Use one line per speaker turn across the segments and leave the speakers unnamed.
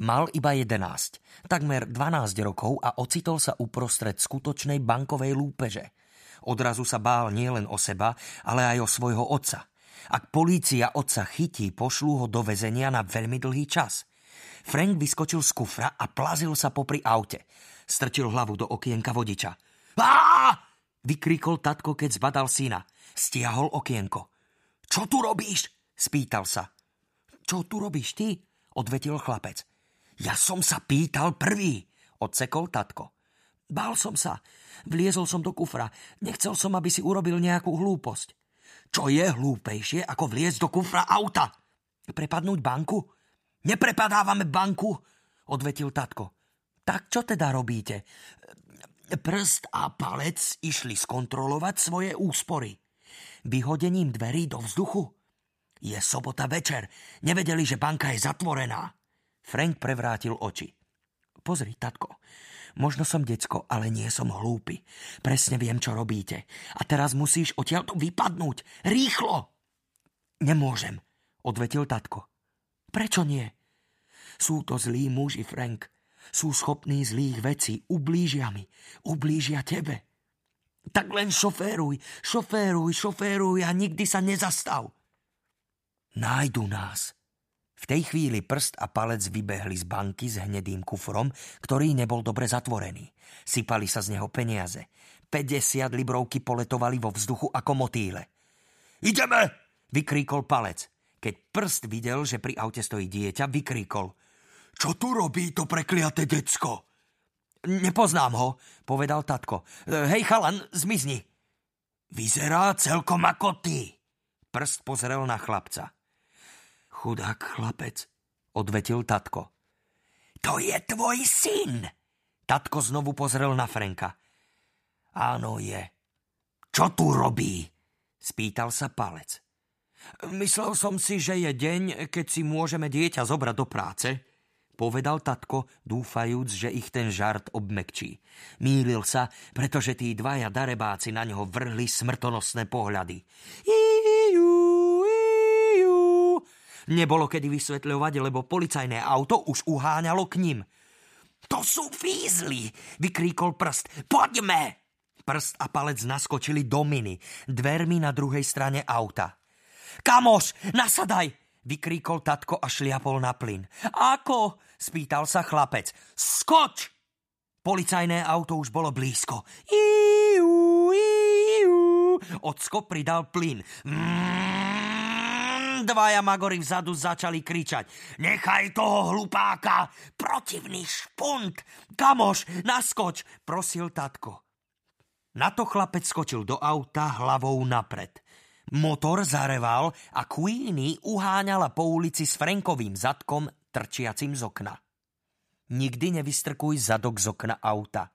Mal iba 11, takmer 12 rokov a ocitol sa uprostred skutočnej bankovej lúpeže. Odrazu sa bál nielen o seba, ale aj o svojho otca. Ak polícia otca chytí, pošlú ho do väzenia na veľmi dlhý čas. Frank vyskočil z kufra a plazil sa popri aute. Strčil hlavu do okienka vodiča. Á! Vykríkol tatko, keď zbadal syna. Stiahol okienko. Čo tu robíš? Spýtal sa. Čo tu robíš ty? Odvetil chlapec. Ja som sa pýtal prvý, odsekol tatko. Bál som sa. Vliezol som do kufra. Nechcel som, aby si urobil nejakú hlúposť. Čo je hlúpejšie, ako vliezť do kufra auta? Prepadnúť banku? Neprepadávame banku, odvetil tatko. Tak čo teda robíte? Prst a palec išli skontrolovať svoje úspory. Vyhodením dverí do vzduchu. Je sobota večer. Nevedeli, že banka je zatvorená. Frank prevrátil oči. Pozri, tatko, možno som decko, ale nie som hlúpy. Presne viem, čo robíte. A teraz musíš odtiaľto vypadnúť. Rýchlo! Nemôžem, odvetil tatko. Prečo nie? Sú to zlí muži, Frank. Sú schopní zlých vecí. Ublížia mi. Ublížia tebe. Tak len šoféruj, šoféruj, šoféruj a nikdy sa nezastav. Nájdu nás, v tej chvíli prst a palec vybehli z banky s hnedým kufrom, ktorý nebol dobre zatvorený. Sypali sa z neho peniaze. 50 librovky poletovali vo vzduchu ako motýle. Ideme! vykríkol palec. Keď prst videl, že pri aute stojí dieťa, vykríkol. Čo tu robí to prekliaté decko? Nepoznám ho, povedal tatko. Hej, chalan, zmizni. Vyzerá celkom ako ty. Prst pozrel na chlapca. Chudák chlapec, odvetil tatko. To je tvoj syn! Tatko znovu pozrel na Franka. Áno, je. Čo tu robí? Spýtal sa palec. Myslel som si, že je deň, keď si môžeme dieťa zobrať do práce, povedal tatko, dúfajúc, že ich ten žart obmekčí. Mýlil sa, pretože tí dvaja darebáci na neho vrhli smrtonosné pohľady. Iu, Nebolo kedy vysvetľovať, lebo policajné auto už uháňalo k ním. To sú fízli, vykríkol prst. Poďme! Prst a palec naskočili do miny, dvermi na druhej strane auta. Kamoš, nasadaj! Vykríkol tatko a šliapol na plyn. Ako? Spýtal sa chlapec. Skoč! Policajné auto už bolo blízko. Iu, iu. Ocko pridal plyn. Mm dvaja magory vzadu začali kričať. Nechaj toho hlupáka! Protivný špunt! Kamoš, naskoč! Prosil tatko. Na to chlapec skočil do auta hlavou napred. Motor zareval a Queenie uháňala po ulici s Frankovým zadkom trčiacim z okna. Nikdy nevystrkuj zadok z okna auta.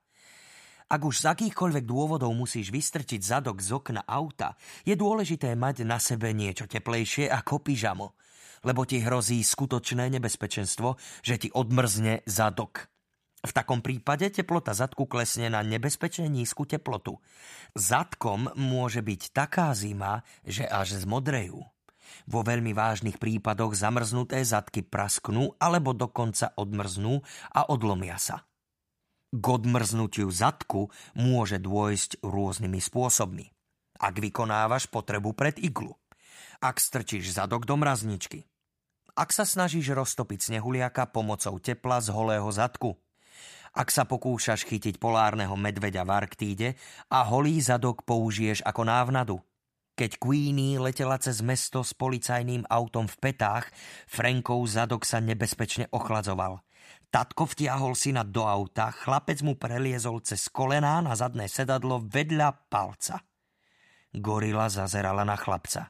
Ak už z akýchkoľvek dôvodov musíš vystrčiť zadok z okna auta, je dôležité mať na sebe niečo teplejšie ako pyžamo, lebo ti hrozí skutočné nebezpečenstvo, že ti odmrzne zadok. V takom prípade teplota zadku klesne na nebezpečne nízku teplotu. Zadkom môže byť taká zima, že až zmodrejú. Vo veľmi vážnych prípadoch zamrznuté zadky prasknú alebo dokonca odmrznú a odlomia sa. K odmrznutiu zadku môže dôjsť rôznymi spôsobmi. Ak vykonávaš potrebu pred iglu. Ak strčíš zadok do mrazničky. Ak sa snažíš roztopiť snehuliaka pomocou tepla z holého zadku. Ak sa pokúšaš chytiť polárneho medveďa v Arktíde a holý zadok použiješ ako návnadu. Keď Queenie letela cez mesto s policajným autom v petách, Frankov zadok sa nebezpečne ochladzoval. Tatko vtiahol syna do auta, chlapec mu preliezol cez kolená na zadné sedadlo vedľa palca. Gorila zazerala na chlapca.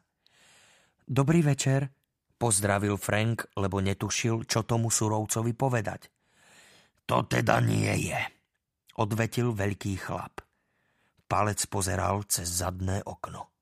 Dobrý večer, pozdravil Frank, lebo netušil, čo tomu surovcovi povedať. To teda nie je, odvetil veľký chlap. Palec pozeral cez zadné okno.